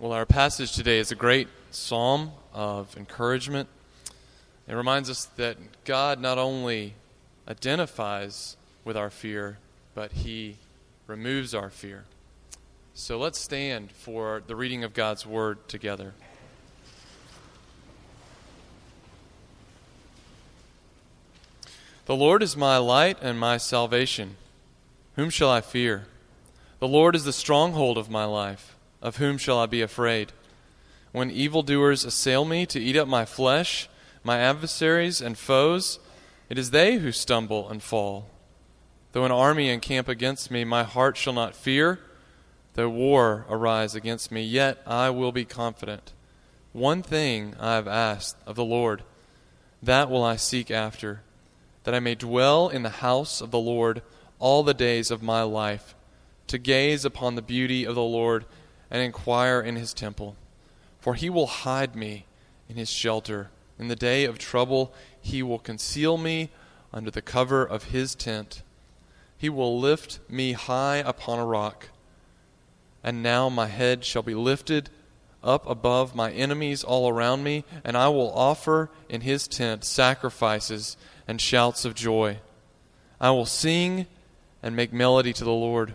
Well, our passage today is a great psalm of encouragement. It reminds us that God not only identifies with our fear, but He removes our fear. So let's stand for the reading of God's Word together. The Lord is my light and my salvation. Whom shall I fear? The Lord is the stronghold of my life. Of whom shall I be afraid? When evildoers assail me to eat up my flesh, my adversaries and foes, it is they who stumble and fall. Though an army encamp against me, my heart shall not fear. Though war arise against me, yet I will be confident. One thing I have asked of the Lord, that will I seek after, that I may dwell in the house of the Lord all the days of my life, to gaze upon the beauty of the Lord and inquire in his temple. For he will hide me in his shelter. In the day of trouble, he will conceal me under the cover of his tent. He will lift me high upon a rock. And now my head shall be lifted up above my enemies all around me, and I will offer in his tent sacrifices and shouts of joy. I will sing and make melody to the Lord.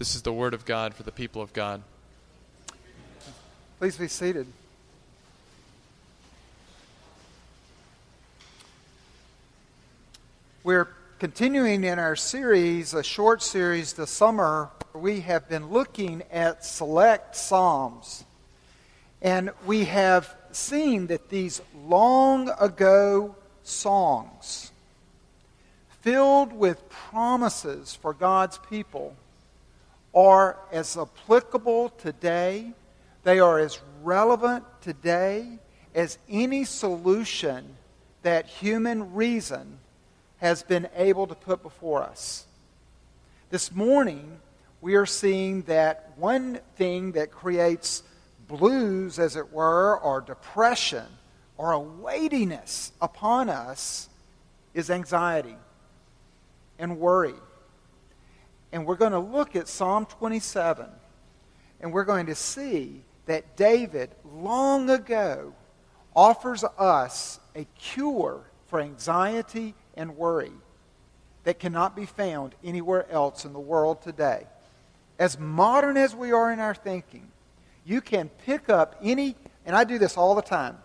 This is the word of God for the people of God. Please be seated. We're continuing in our series, a short series this summer. We have been looking at select Psalms. And we have seen that these long ago songs, filled with promises for God's people, are as applicable today, they are as relevant today as any solution that human reason has been able to put before us. This morning, we are seeing that one thing that creates blues, as it were, or depression, or a weightiness upon us is anxiety and worry. And we're going to look at Psalm 27, and we're going to see that David, long ago, offers us a cure for anxiety and worry that cannot be found anywhere else in the world today. As modern as we are in our thinking, you can pick up any, and I do this all the time.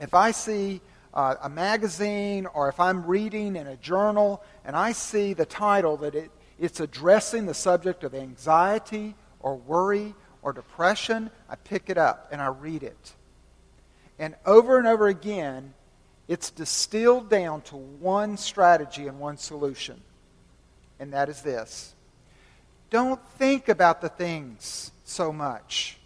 If I see uh, a magazine or if I'm reading in a journal and I see the title that it it's addressing the subject of anxiety or worry or depression, I pick it up and I read it. And over and over again, it's distilled down to one strategy and one solution. And that is this don't think about the things so much.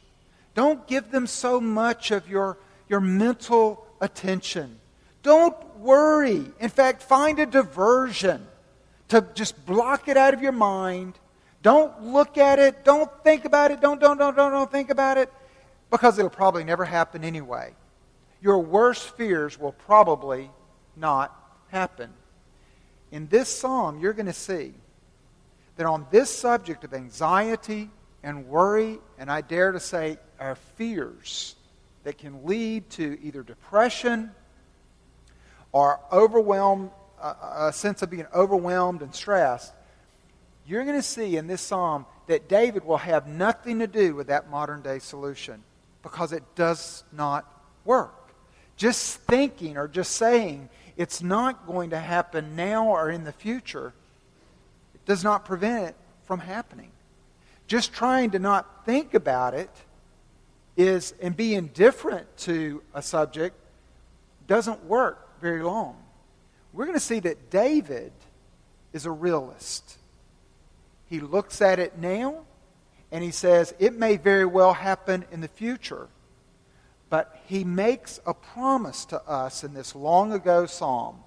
Don't give them so much of your, your mental attention. Don't worry. In fact, find a diversion to just block it out of your mind. Don't look at it. Don't think about it. Don't, don't, don't, don't, don't think about it because it'll probably never happen anyway. Your worst fears will probably not happen. In this psalm, you're going to see that on this subject of anxiety and worry, and I dare to say our fears that can lead to either depression or overwhelmed a, sense of being overwhelmed and stressed, you're going to see in this psalm that David will have nothing to do with that modern day solution because it does not work. Just thinking or just saying it's not going to happen now or in the future it does not prevent it from happening. Just trying to not think about it is and be indifferent to a subject doesn't work very long. We're going to see that David is a realist. He looks at it now and he says it may very well happen in the future. But he makes a promise to us in this long ago psalm,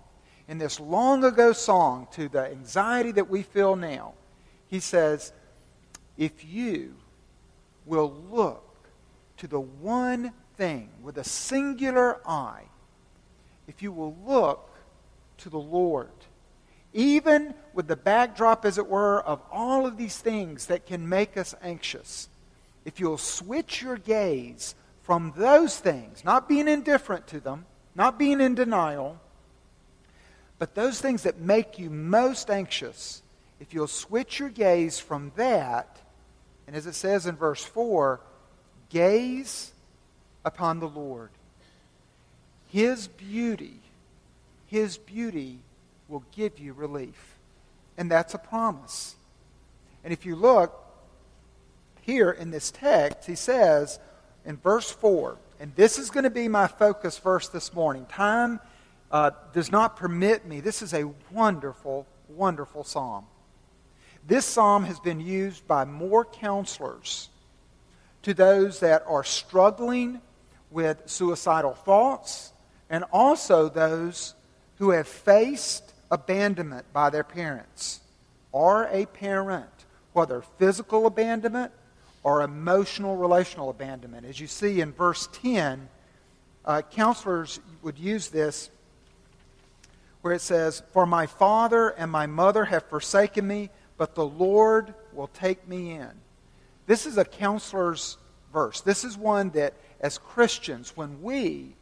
in this long ago song to the anxiety that we feel now. He says, If you will look to the one thing with a singular eye, if you will look to the Lord, even with the backdrop, as it were, of all of these things that can make us anxious, if you'll switch your gaze from those things, not being indifferent to them, not being in denial, but those things that make you most anxious, if you'll switch your gaze from that, and as it says in verse 4, gaze upon the Lord. His beauty, His beauty will give you relief. And that's a promise. And if you look here in this text, he says, in verse 4, and this is going to be my focus verse this morning. Time uh, does not permit me. This is a wonderful, wonderful psalm. This psalm has been used by more counselors to those that are struggling with suicidal thoughts and also those who have faced abandonment by their parents or a parent, whether physical abandonment or emotional relational abandonment. As you see in verse 10, uh, counselors would use this where it says, For my father and my mother have forsaken me, but the Lord will take me in. This is a counselor's verse. This is one that, as Christians, when we,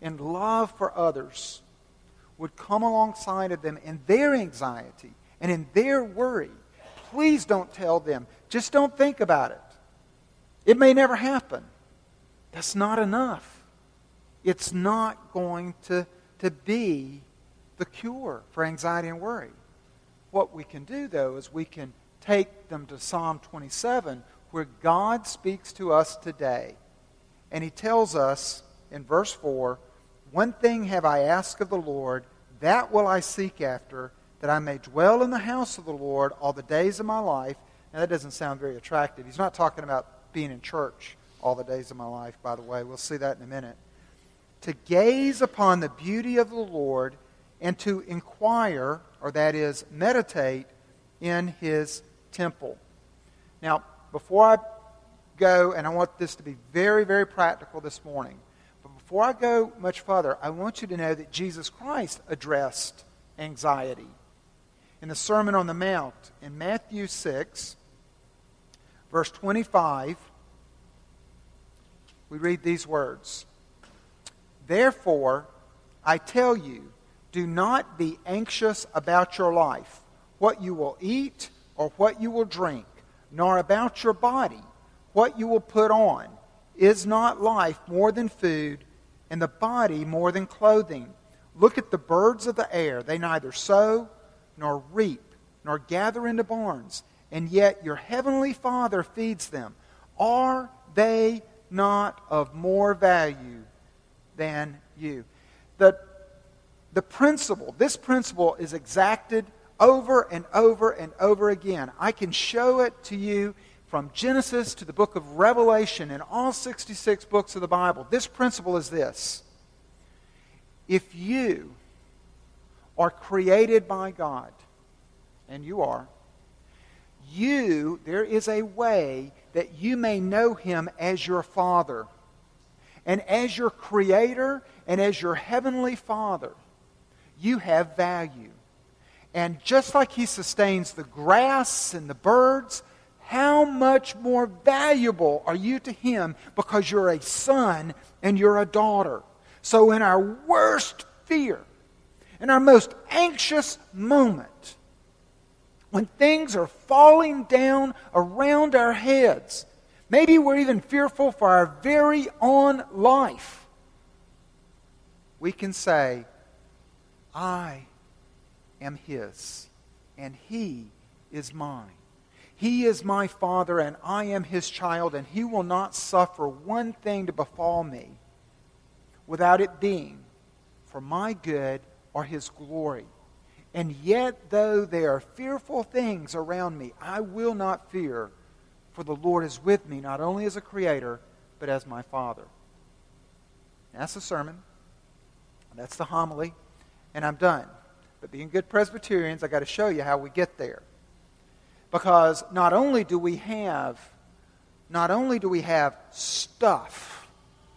in love for others, would come alongside of them in their anxiety and in their worry, please don't tell them, just don't think about it. It may never happen. That's not enough. It's not going to, to be the cure for anxiety and worry. What we can do, though, is we can take them to Psalm 27, where God speaks to us today. And He tells us in verse 4 One thing have I asked of the Lord, that will I seek after, that I may dwell in the house of the Lord all the days of my life now, that doesn't sound very attractive. He's not talking about being in church all the days of my life, by the way. We'll see that in a minute. To gaze upon the beauty of the Lord and to inquire, or that is, meditate in his temple. Now, before I go, and I want this to be very, very practical this morning, before I go much further, I want you to know that Jesus Christ addressed anxiety. In the Sermon on the Mount, in Matthew 6, verse 25, we read these words Therefore, I tell you, do not be anxious about your life, what you will eat or what you will drink, nor about your body, what you will put on. Is not life more than food, and the body more than clothing? Look at the birds of the air. They neither sow nor reap nor gather into barns and yet your heavenly Father feeds them. Are they not of more value than you? The, the principle, this principle is exacted over and over and over again. I can show it to you from Genesis to the book of Revelation in all 66 books of the Bible. This principle is this if you are created by God, and you are, you, there is a way that you may know him as your Father. And as your Creator and as your Heavenly Father, you have value. And just like He sustains the grass and the birds, how much more valuable are you to Him because you're a son and you're a daughter? So, in our worst fear, in our most anxious moment, when things are falling down around our heads, Maybe we're even fearful for our very own life. We can say, I am His, and He is mine. He is my Father, and I am His child, and He will not suffer one thing to befall me without it being for my good or His glory. And yet, though there are fearful things around me, I will not fear, for the Lord is with me, not only as a creator, but as my Father. That's the sermon. That's the homily. And I'm done. But being good Presbyterians, I've got to show you how we get there. Because not only do we have, not only do we have stuff.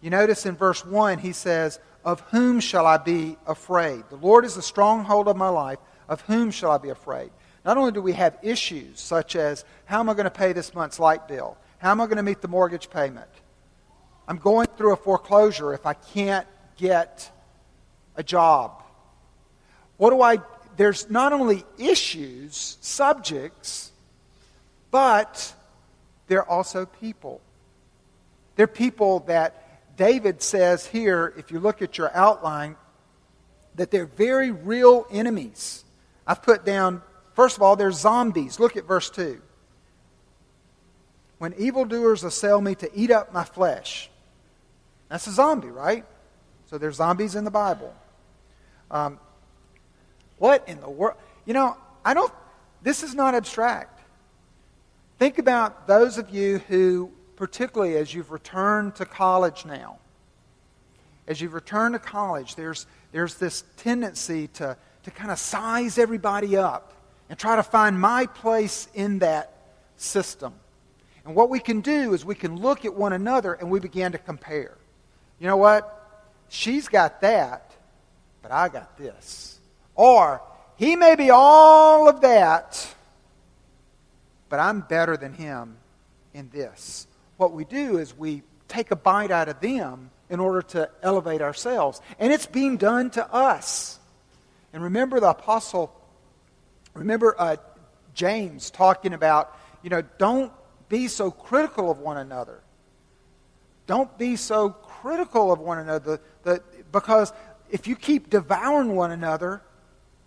You notice in verse 1, he says, Of whom shall I be afraid? The Lord is the stronghold of my life. Of whom shall I be afraid? Not only do we have issues such as, How am I going to pay this month's light bill? How am I going to meet the mortgage payment? I'm going through a foreclosure if I can't get a job. What do I there's not only issues, subjects, but they're also people. They're people that David says here, if you look at your outline, that they're very real enemies. I've put down, first of all, they're zombies. Look at verse 2. When evildoers assail me to eat up my flesh. That's a zombie, right? So there's zombies in the Bible. Um, what in the world? You know, I don't, this is not abstract. Think about those of you who, particularly as you've returned to college now, as you've returned to college, there's, there's this tendency to, to kind of size everybody up and try to find my place in that system. And what we can do is we can look at one another and we begin to compare. You know what? She's got that, but I got this. Or, he may be all of that, but I'm better than him in this. What we do is we take a bite out of them in order to elevate ourselves. And it's being done to us. And remember the apostle, remember uh, James talking about, you know, don't be so critical of one another. Don't be so critical of one another the, because if you keep devouring one another,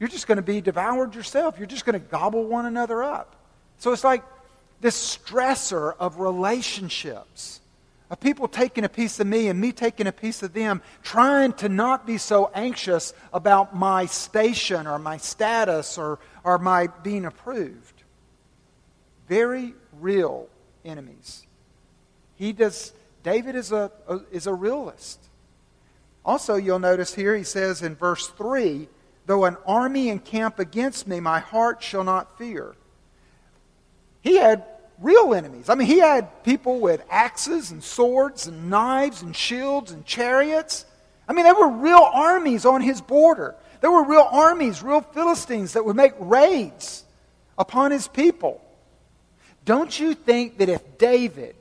you're just going to be devoured yourself. You're just going to gobble one another up. So it's like this stressor of relationships, of people taking a piece of me and me taking a piece of them, trying to not be so anxious about my station or my status or, or my being approved. Very real enemies. He does, David is a, a is a realist. Also, you'll notice here he says in verse 3 Though an army encamp against me, my heart shall not fear. He had real enemies. I mean, he had people with axes and swords and knives and shields and chariots. I mean, there were real armies on his border. There were real armies, real Philistines that would make raids upon his people. Don't you think that if David,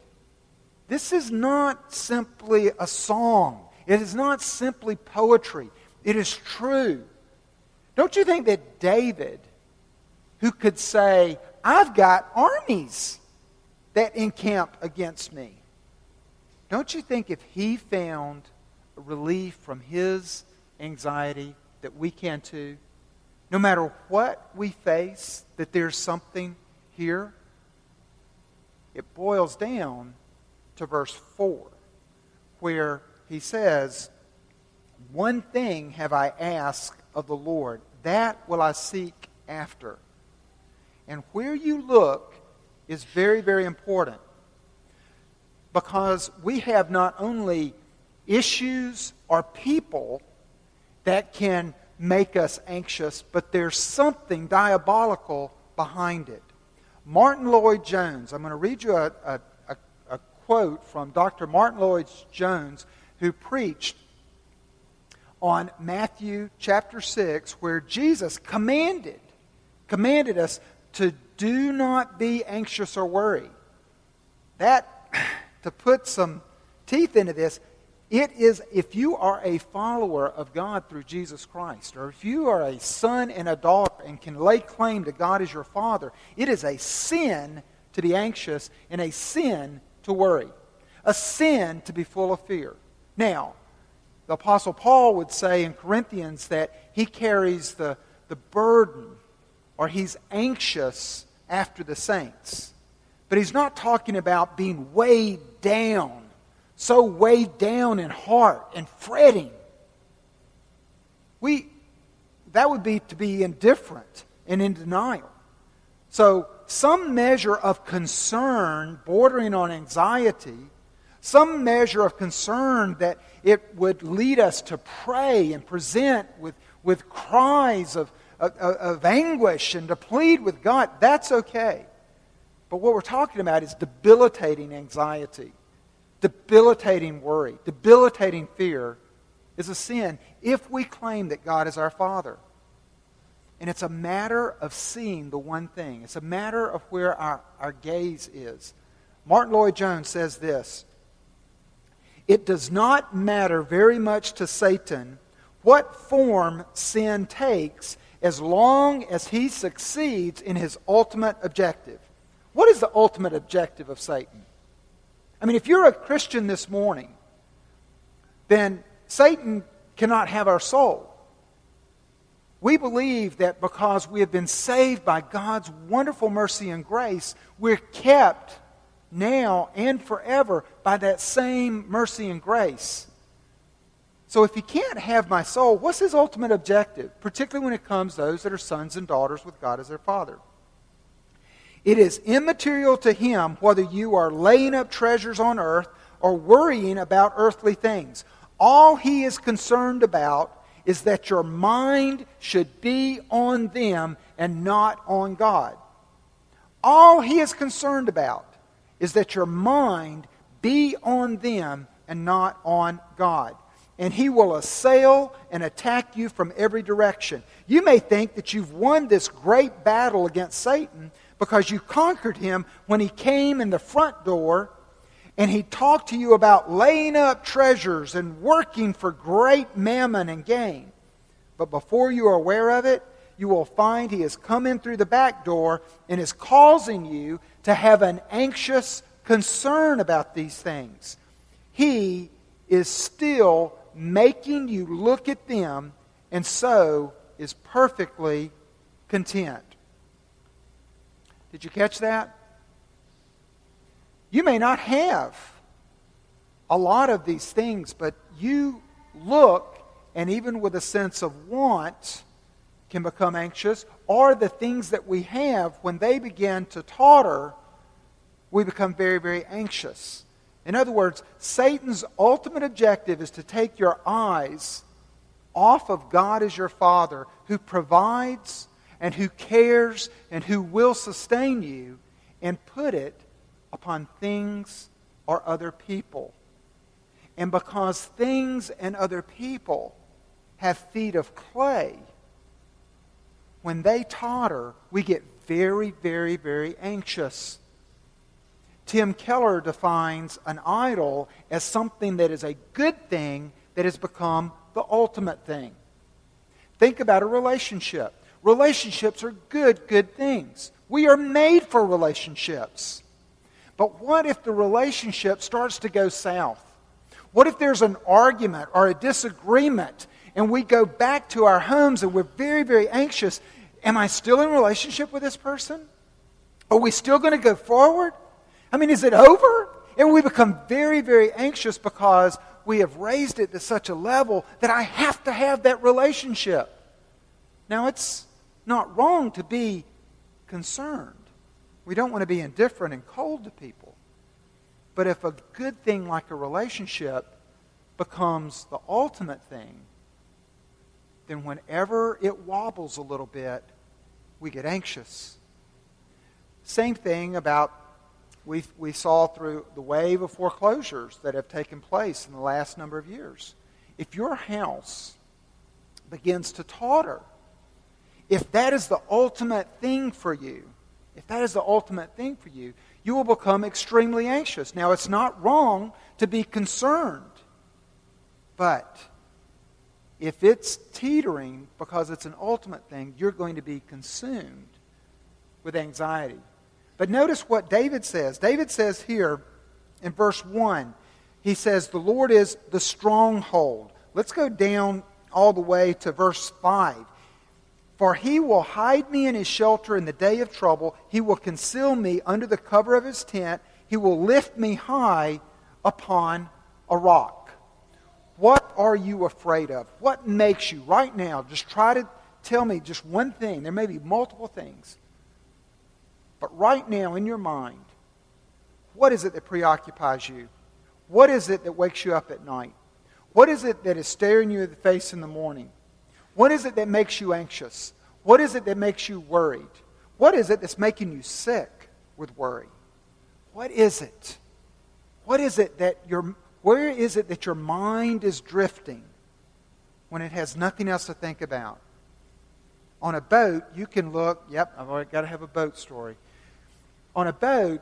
this is not simply a song, it is not simply poetry, it is true. Don't you think that David, who could say, I've got armies that encamp against me, don't you think if he found relief from his anxiety that we can too? No matter what we face, that there's something here? It boils down to verse 4, where he says, One thing have I asked of the Lord. That will I seek after. And where you look is very, very important. Because we have not only issues or people that can make us anxious, but there's something diabolical behind it. Martyn Lloyd-Jones, I'm going to read you a, a, a, quote from Dr. Martyn Lloyd-Jones, who preached on Matthew chapter 6 where Jesus commanded commanded us to do not be anxious or worry. That to put some teeth into this, it is if you are a follower of God through Jesus Christ, or if you are a son and a daughter and can lay claim to God as your father, it is a sin to be anxious and a sin to worry, a sin to be full of fear. Now, the Apostle Paul would say in Corinthians that he carries the, the burden or he's anxious after the saints. But he's not talking about being weighed down, so weighed down in heart and fretting. We, that would be to be indifferent and in denial. So, some measure of concern bordering on anxiety, some measure of concern that it would lead us to pray and present with, with cries of, of, of anguish and to plead with God, that's okay. But what we're talking about is debilitating anxiety, debilitating worry, debilitating fear is a sin if we claim that God is our Father. And it's a matter of seeing the one thing, it's a matter of where our, our gaze is. Martyn Lloyd-Jones says this It does not matter very much to Satan what form sin takes as long as he succeeds in his ultimate objective. What is the ultimate objective of Satan? I mean, if you're a Christian this morning, then Satan cannot have our soul. We believe that because we have been saved by God's wonderful mercy and grace, we're kept now and forever by that same mercy and grace. So if he can't have my soul, what's his ultimate objective, particularly when it comes to those that are sons and daughters with God as their father? It is immaterial to him whether you are laying up treasures on earth or worrying about earthly things. All he is concerned about is that your mind should be on them and not on God. All he is concerned about is that your mind be on them and not on God. And he will assail and attack you from every direction. You may think that you've won this great battle against Satan because you conquered him when he came in the front door and he talked to you about laying up treasures and working for great mammon and gain. But before you are aware of it, you will find he has come in through the back door and is causing you to have an anxious concern about these things. He is still making you look at them and so is perfectly content. Did you catch that? You may not have a lot of these things, but you look, and even with a sense of want, can become anxious, or the things that we have, when they begin to totter, we become very, very anxious. In other words, Satan's ultimate objective is to take your eyes off of God as your Father, who provides and who cares and who will sustain you, and put it upon things or other people. And because things and other people have feet of clay, when they totter, we get very, very, very anxious. Tim Keller defines an idol as something that is a good thing that has become the ultimate thing. Think about a relationship. Relationships are good, good things. We are made for relationships. But what if the relationship starts to go south? What if there's an argument or a disagreement and we go back to our homes and we're very, very anxious? Am I still in relationship with this person? Are we still going to go forward? I mean, is it over? And we become very, very anxious because we have raised it to such a level that I have to have that relationship. Now, it's not wrong to be concerned. We don't want to be indifferent and cold to people. But if a good thing like a relationship becomes the ultimate thing, then whenever it wobbles a little bit, we get anxious. Same thing about we, we saw through the wave of foreclosures that have taken place in the last number of years. If your house begins to totter, if that is the ultimate thing for you, if that is the ultimate thing for you, you will become extremely anxious. Now, it's not wrong to be concerned, but if it's teetering because it's an ultimate thing, you're going to be consumed with anxiety. But notice what David says. David says here in verse 1, he says, The Lord is the stronghold. Let's go down all the way to verse 5. For he will hide me in his shelter in the day of trouble. He will conceal me under the cover of his tent. He will lift me high upon a rock. What are you afraid of? What makes you, right now, just try to tell me just one thing. There may be multiple things. But right now, in your mind, what is it that preoccupies you? What is it that wakes you up at night? What is it that is staring you in the face in the morning? What is it that makes you anxious? What is it that makes you worried? What is it that's making you sick with worry? What is it? What is it that your where is it that your mind is drifting when it has nothing else to think about? On a boat, you can look, yep, I've got to have a boat story. On a boat,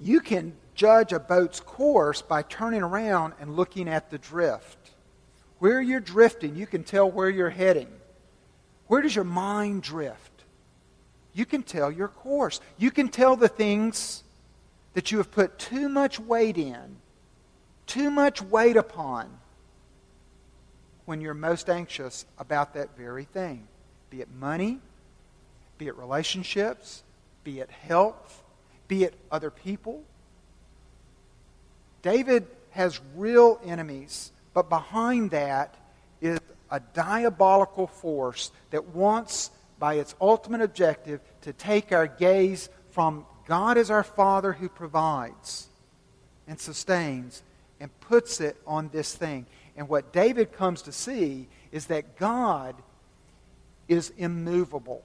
you can judge a boat's course by turning around and looking at the drift. Where you're drifting, you can tell where you're heading. Where does your mind drift? You can tell your course. You can tell the things that you have put too much weight in, too much weight upon, when you're most anxious about that very thing. Be it money, be it relationships, be it health, be it other people. David has real enemies, but behind that is a diabolical force that wants, by its ultimate objective, to take our gaze from God as our Father who provides and sustains and puts it on this thing. And what David comes to see is that God is immovable.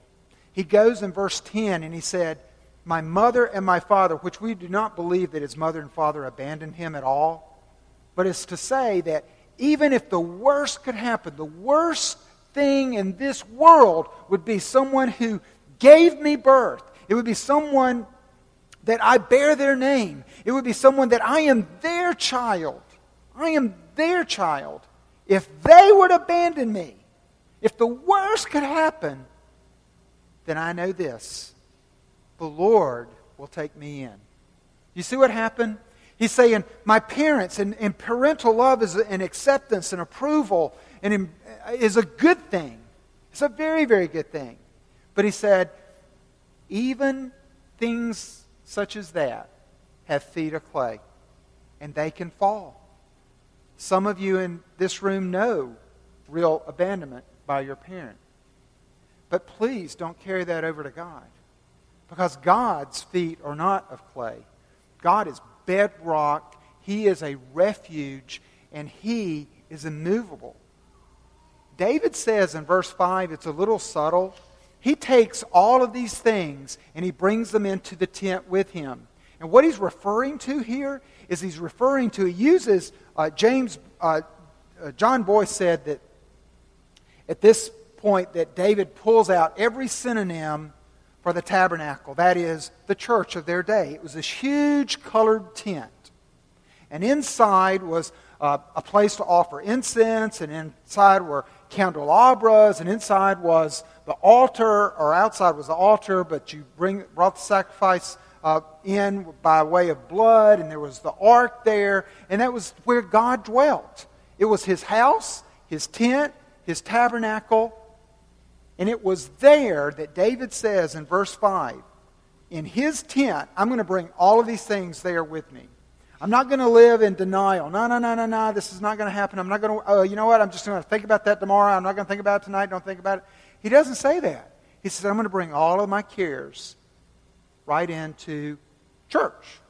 He goes in verse 10 and he said, My mother and my father, which we do not believe that his mother and father abandoned him at all, but it's to say that even if the worst could happen, the worst thing in this world would be someone who gave me birth. It would be someone that I bear their name. It would be someone that I am their child. I am their child. If they would abandon me, if the worst could happen, then I know this the Lord will take me in. You see what happened? He's saying, My parents and, and parental love is an acceptance and approval and is a good thing. It's a very, very good thing. But he said, even things such as that have feet of clay, and they can fall. Some of you in this room know real abandonment by your parent. But please don't carry that over to God. Because God's feet are not of clay. God is bedrock, He is a refuge, and He is immovable. David says in verse 5, it's a little subtle. He takes all of these things and he brings them into the tent with him. And what he's referring to here is he's referring to, he uses, uh, James, uh, uh, John Boyce said that at this point that David pulls out every synonym for the tabernacle, that is, the church of their day. It was this huge colored tent. And inside was uh, a place to offer incense, and inside were candelabras, and inside was the altar, or outside was the altar, but you bring, brought the sacrifice uh, in by way of blood, and there was the ark there, and that was where God dwelt. It was his house, his tent, his tabernacle, and it was there that David says in verse 5 In his tent, I'm going to bring all of these things there with me. I'm not going to live in denial. No, no, no, no, no. This is not going to happen. I'm not going to, oh, uh, you know what? I'm just going to think about that tomorrow. I'm not going to think about it tonight. Don't think about it. He doesn't say that. He says, I'm going to bring all of my cares right into church.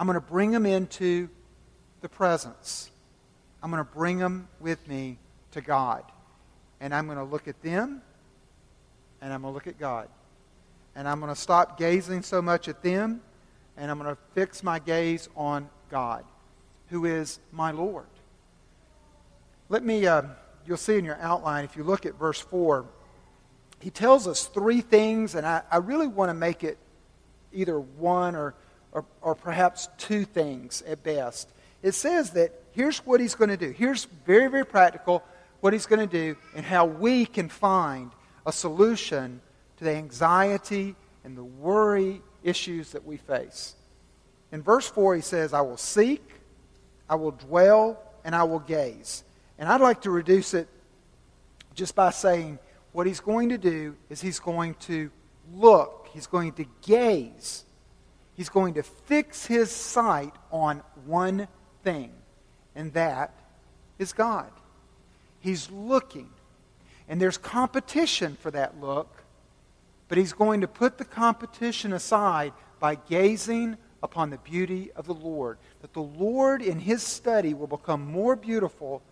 I'm going to bring them into the presence. I'm going to bring them with me to God and I'm going to look at them and I'm going to look at God. And I'm going to stop gazing so much at them and I'm going to fix my gaze on God, who is my Lord. Let me, uh, you'll see in your outline, if you look at verse 4, he tells us three things, and I, I really want to make it either one or, or, or perhaps two things at best. It says that here's what he's going to do. Here's very, very practical what he's going to do and how we can find a solution to the anxiety and the worry issues that we face. In verse 4, he says, I will seek, I will dwell, and I will gaze. And I'd like to reduce it just by saying what he's going to do is he's going to look, he's going to gaze, he's going to fix his sight on one thing, and that is God. He's looking. And there's competition for that look, but he's going to put the competition aside by gazing upon the beauty of the Lord. That the Lord in his study will become more beautiful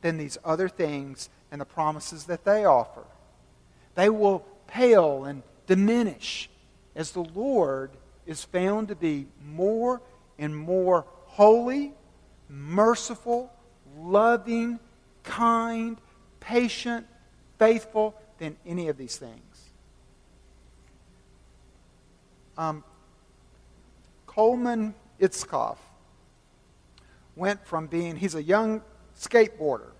than these other things and the promises that they offer. They will pale and diminish as the Lord is found to be more and more holy, merciful, loving, kind, patient, faithful than any of these things. Um, Coleman Itzkoff went from being, he's a young skateboarder,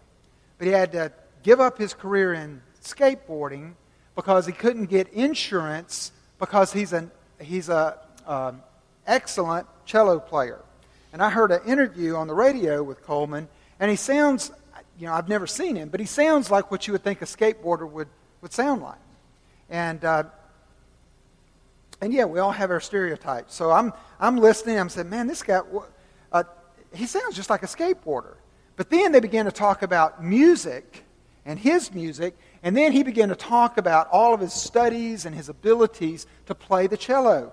but he had to give up his career in skateboarding because he couldn't get insurance because he's an he's a um, excellent cello player. And I heard an interview on the radio with Coleman, and he sounds, you know, I've never seen him, but he sounds like what you would think a skateboarder would, would sound like. And, uh, and yeah, we all have our stereotypes. So I'm, I'm listening, I'm saying, man, this guy, uh, he sounds just like a skateboarder. But then they began to talk about music and his music, and then he began to talk about all of his studies and his abilities to play the cello.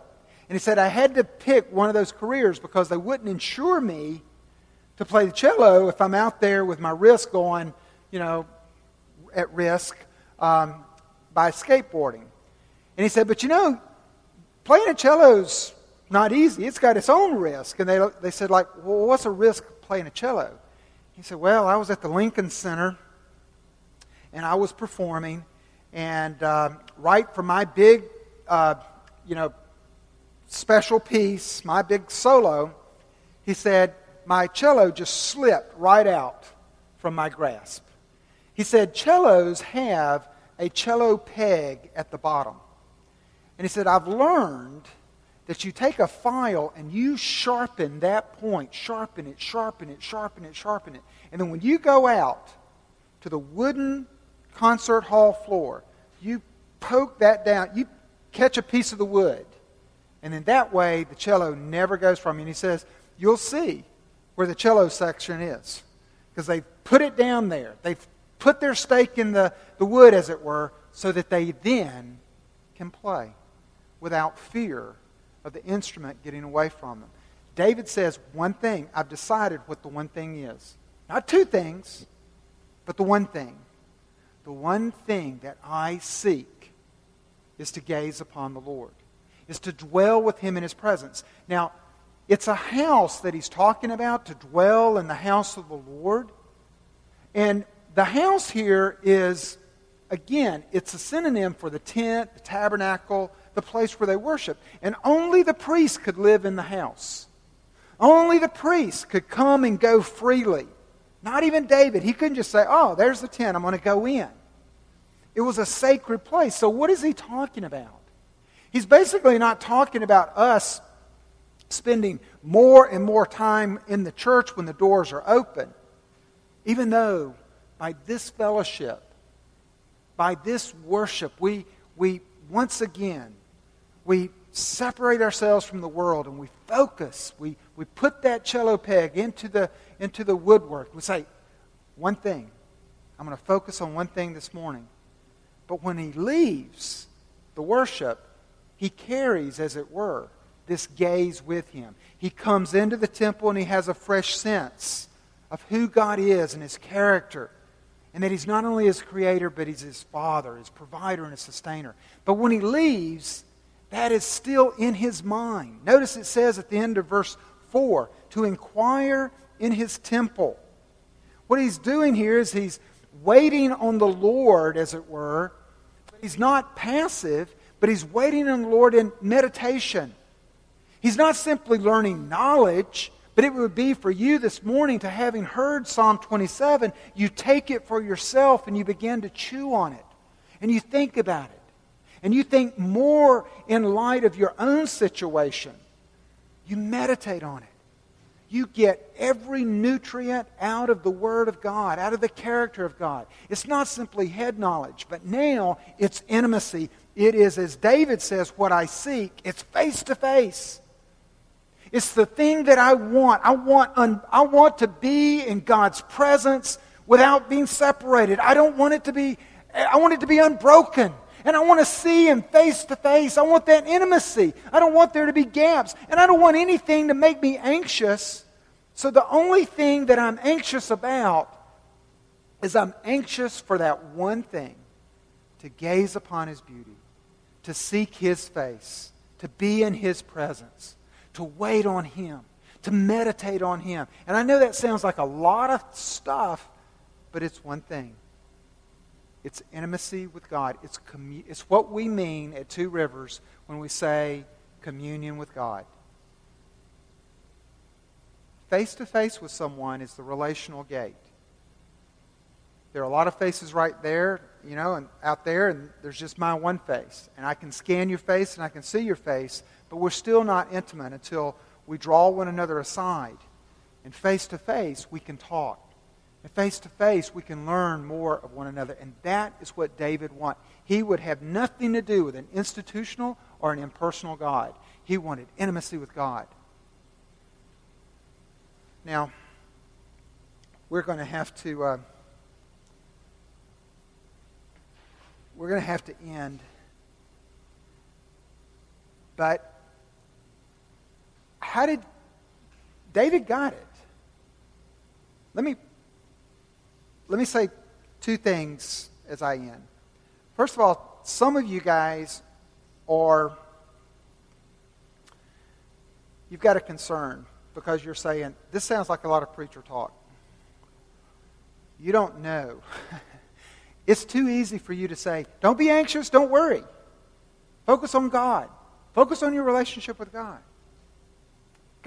And he said, I had to pick one of those careers because they wouldn't insure me to play the cello if I'm out there with my wrist going, you know, at risk um, by skateboarding. And he said, but you know, playing a cello's not easy. It's got its own risk. And they, they said, like, well, what's a risk playing a cello? He said, well, I was at the Lincoln Center and I was performing, and uh, right for my big, uh, you know, special piece, my big solo, he said, my cello just slipped right out from my grasp. He said, cellos have a cello peg at the bottom. And he said, I've learned that you take a file and you sharpen that point, sharpen it, sharpen it, sharpen it, sharpen it. And then when you go out to the wooden concert hall floor, you poke that down, you catch a piece of the wood, and then that way the cello never goes from you. And he says, You'll see where the cello section is. Because they've put it down there. They've put their stake in the, the wood, as it were, so that they then can play without fear of the instrument getting away from them. David says, One thing, I've decided what the one thing is. Not two things, but the one thing the one thing that I seek is to gaze upon the Lord, is to dwell with Him in His presence. Now, it's a house that he's talking about, to dwell in the house of the Lord. And the house here is, again, it's a synonym for the tent, the tabernacle, the place where they worship. And only the priest could live in the house. Only the priest could come and go freely. Not even David. He couldn't just say, oh, there's the tent, I'm going to go in. It was a sacred place. So, what is he talking about? He's basically not talking about us spending more and more time in the church when the doors are open, even though by this fellowship, by this worship, we, we once again, we separate ourselves from the world and we focus. We, we put that cello peg into the, into the woodwork. We say, one thing. I'm going to focus on one thing this morning. But when he leaves the worship, he carries, as it were, this gaze with him. He comes into the temple and he has a fresh sense of who God is and his character. And that he's not only his creator, but he's his father, his provider, and his sustainer. But when he leaves, that is still in his mind. Notice it says at the end of verse 4 to inquire in his temple. What he's doing here is he's waiting on the Lord, as it were. He's not passive, but he's waiting on the Lord in meditation. He's not simply learning knowledge, but it would be for you this morning to having heard Psalm 27, you take it for yourself and you begin to chew on it. And you think about it. And you think more in light of your own situation. You meditate on it. You get every nutrient out of the Word of God, out of the character of God. It's not simply head knowledge, but now it's intimacy. It is, as David says, what I seek. It's face to face. It's the thing that I want. I want, un, I want to be in God's presence without being separated. I don't want it to be, I want it to be unbroken. And I want to see him face to face. I want that intimacy. I don't want there to be gaps. And I don't want anything to make me anxious. So the only thing that I'm anxious about is I'm anxious for that one thing to gaze upon his beauty, to seek his face, to be in his presence, to wait on him, to meditate on him. And I know that sounds like a lot of stuff, but it's one thing it's intimacy with God. It's, commu- it's what we mean at Two Rivers when we say communion with God. Face to face with someone is the relational gate. There are a lot of faces right there, you know, and out there, and there's just my one face. And I can scan your face and I can see your face, but we're still not intimate until we draw one another aside. And face to face, we can talk. And face to face, we can learn more of one another. And that is what David wanted. He would have nothing to do with an institutional or an impersonal God. He wanted intimacy with God. Now, we're going to have to. Uh, we're going to have to end. But how did David got it? Let me let me say two things as I end. First of all, some of you guys are, you've got a concern because you're saying, this sounds like a lot of preacher talk. You don't know. it's too easy for you to say, don't be anxious, don't worry. Focus on God. Focus on your relationship with God.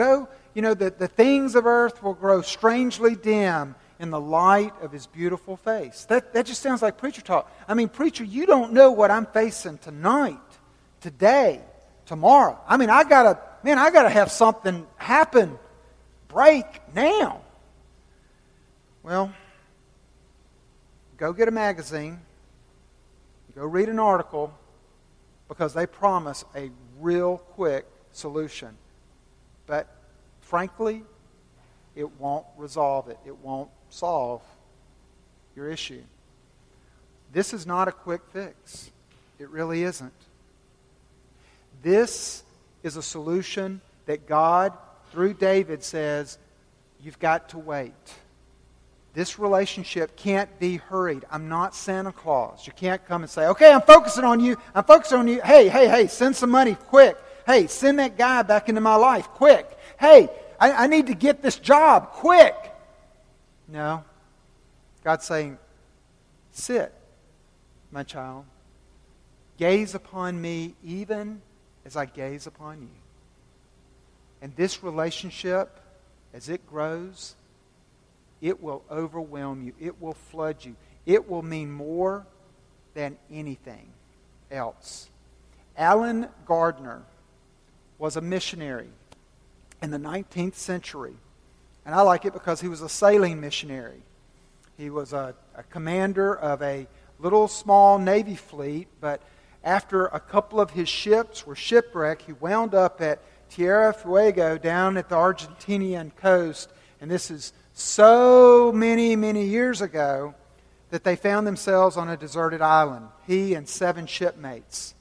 Go, you know, the, the things of earth will grow strangely dim in the light of his beautiful face. That, that just sounds like preacher talk. I mean, preacher, you don't know what I'm facing tonight, today, tomorrow. I mean, I gotta, man, I gotta have something happen, break now. Well, go get a magazine, go read an article, because they promise a real quick solution. But frankly, it won't resolve it. It won't solve your issue. This is not a quick fix. It really isn't. This is a solution that God, through David, says you've got to wait. This relationship can't be hurried. I'm not Santa Claus. You can't come and say, okay, I'm focusing on you. I'm focusing on you. Hey, hey, hey, send some money quick. Hey, send that guy back into my life quick. Hey, I, I need to get this job quick. No. God's saying, Sit, my child. Gaze upon me even as I gaze upon you. And this relationship, as it grows, it will overwhelm you. It will flood you. It will mean more than anything else. Allen Gardiner was a missionary in the 19th century. And I like it because he was a sailing missionary. He was a, a commander of a little small Navy fleet, but after a couple of his ships were shipwrecked, he wound up at Tierra Fuego down at the Argentinian coast. And this is so many, many years ago that they found themselves on a deserted island, he and seven shipmates.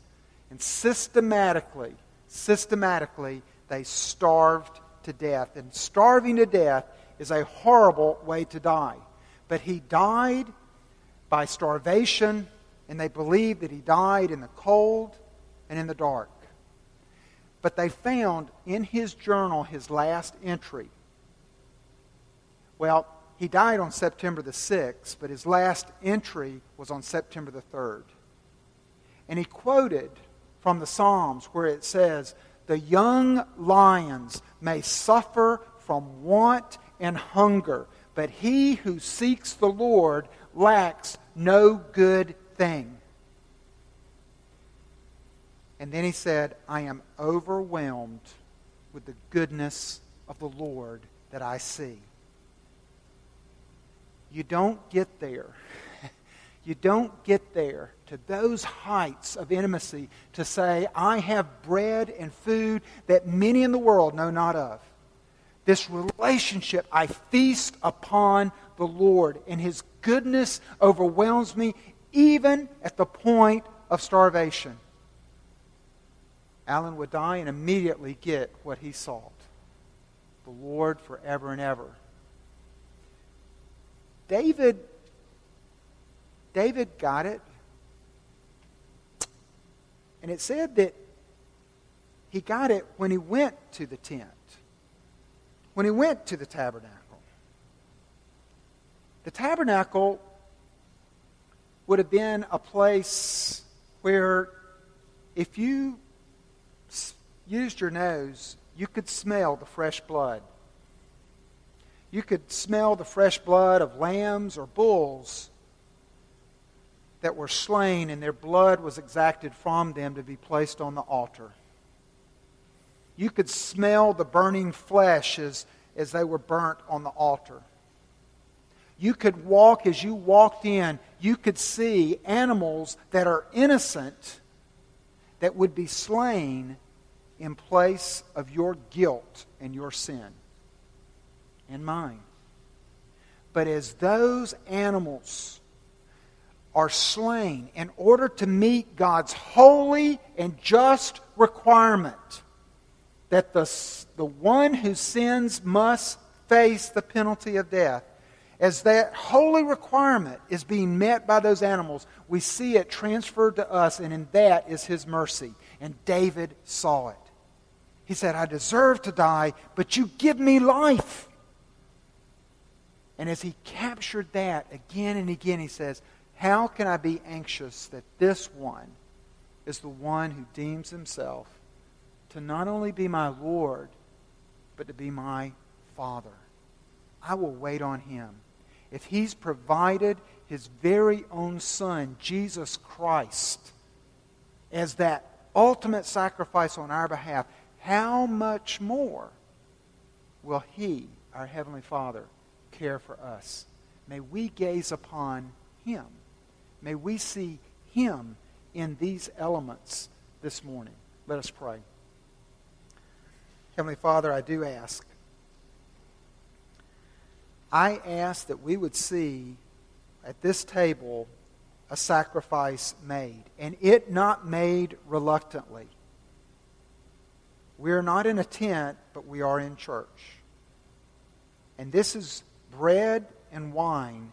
And systematically, systematically, they starved to death. And starving to death is a horrible way to die. But he died by starvation, and they believe that he died in the cold and in the dark. But they found in his journal his last entry. Well, he died on September the 6th, but his last entry was on September the 3rd. And he quoted from the Psalms where it says, The young lions may suffer from want and hunger, but he who seeks the Lord lacks no good thing. And then he said, I am overwhelmed with the goodness of the Lord that I see. You don't get there. You don't get there to those heights of intimacy to say, I have bread and food that many in the world know not of. This relationship, I feast upon the Lord, and His goodness overwhelms me even at the point of starvation. Allen would die and immediately get what he sought the Lord forever and ever. David David got it. And it said that he got it when he went to the tent, when he went to the tabernacle. The tabernacle would have been a place where if you used your nose, you could smell the fresh blood. You could smell the fresh blood of lambs or bulls that were slain, and their blood was exacted from them to be placed on the altar. You could smell the burning flesh as, as they were burnt on the altar. You could walk, as you walked in, you could see animals that are innocent that would be slain in place of your guilt and your sin and mine. But as those animals are slain in order to meet God's holy and just requirement that the, the one who sins must face the penalty of death. As that holy requirement is being met by those animals, we see it transferred to us, and in that is his mercy. And David saw it. He said, I deserve to die, but you give me life. And as he captured that again and again, he says, how can I be anxious that this one is the one who deems himself to not only be my Lord, but to be my Father? I will wait on him. If he's provided his very own Son, Jesus Christ, as that ultimate sacrifice on our behalf, how much more will he, our Heavenly Father, care for us? May we gaze upon him May we see Him in these elements this morning. Let us pray. Heavenly Father, I do ask. I ask that we would see at this table a sacrifice made, and it not made reluctantly. We are not in a tent, but we are in church. And this is bread and wine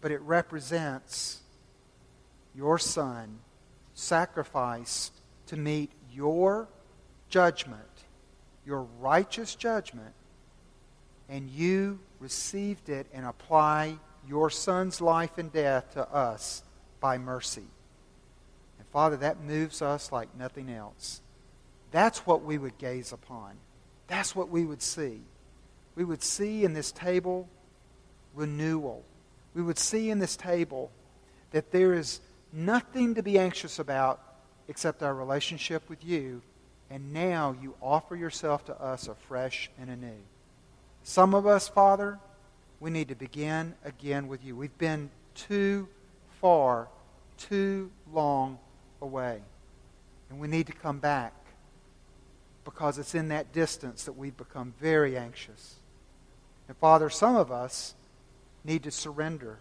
but it represents your Son sacrificed to meet your judgment, your righteous judgment, and you received it and apply your Son's life and death to us by mercy. And Father, that moves us like nothing else. That's what we would gaze upon. That's what we would see. We would see in this table renewal we would see in this table that there is nothing to be anxious about except our relationship with you, and now you offer yourself to us afresh and anew. Some of us, Father, we need to begin again with you. We've been too far, too long away. And we need to come back because it's in that distance that we've become very anxious. And Father, some of us, need to surrender.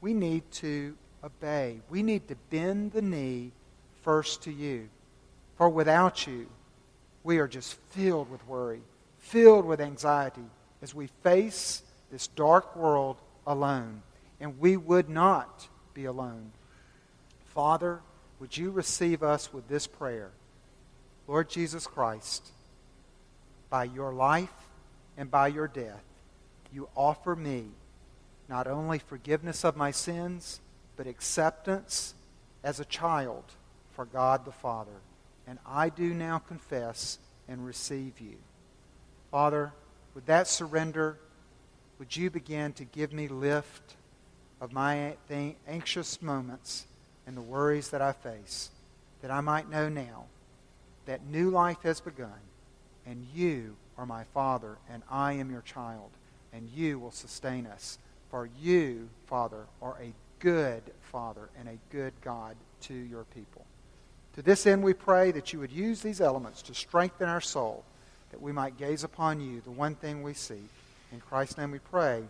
We need to obey. We need to bend the knee first to you. For without you, we are just filled with worry, filled with anxiety as we face this dark world alone. And we would not be alone. Father, would you receive us with this prayer? Lord Jesus Christ, by your life and by your death, you offer me not only forgiveness of my sins, but acceptance as a child for God the Father. And I do now confess and receive you. Father, with that surrender, would you begin to give me lift of my anxious moments and the worries that I face, that I might know now that new life has begun and you are my Father, and I am your child, and you will sustain us. For you, Father, are a good Father and a good God to your people. To this end, we pray that you would use these elements to strengthen our soul, that we might gaze upon you, the one thing we seek. In Christ's name we pray.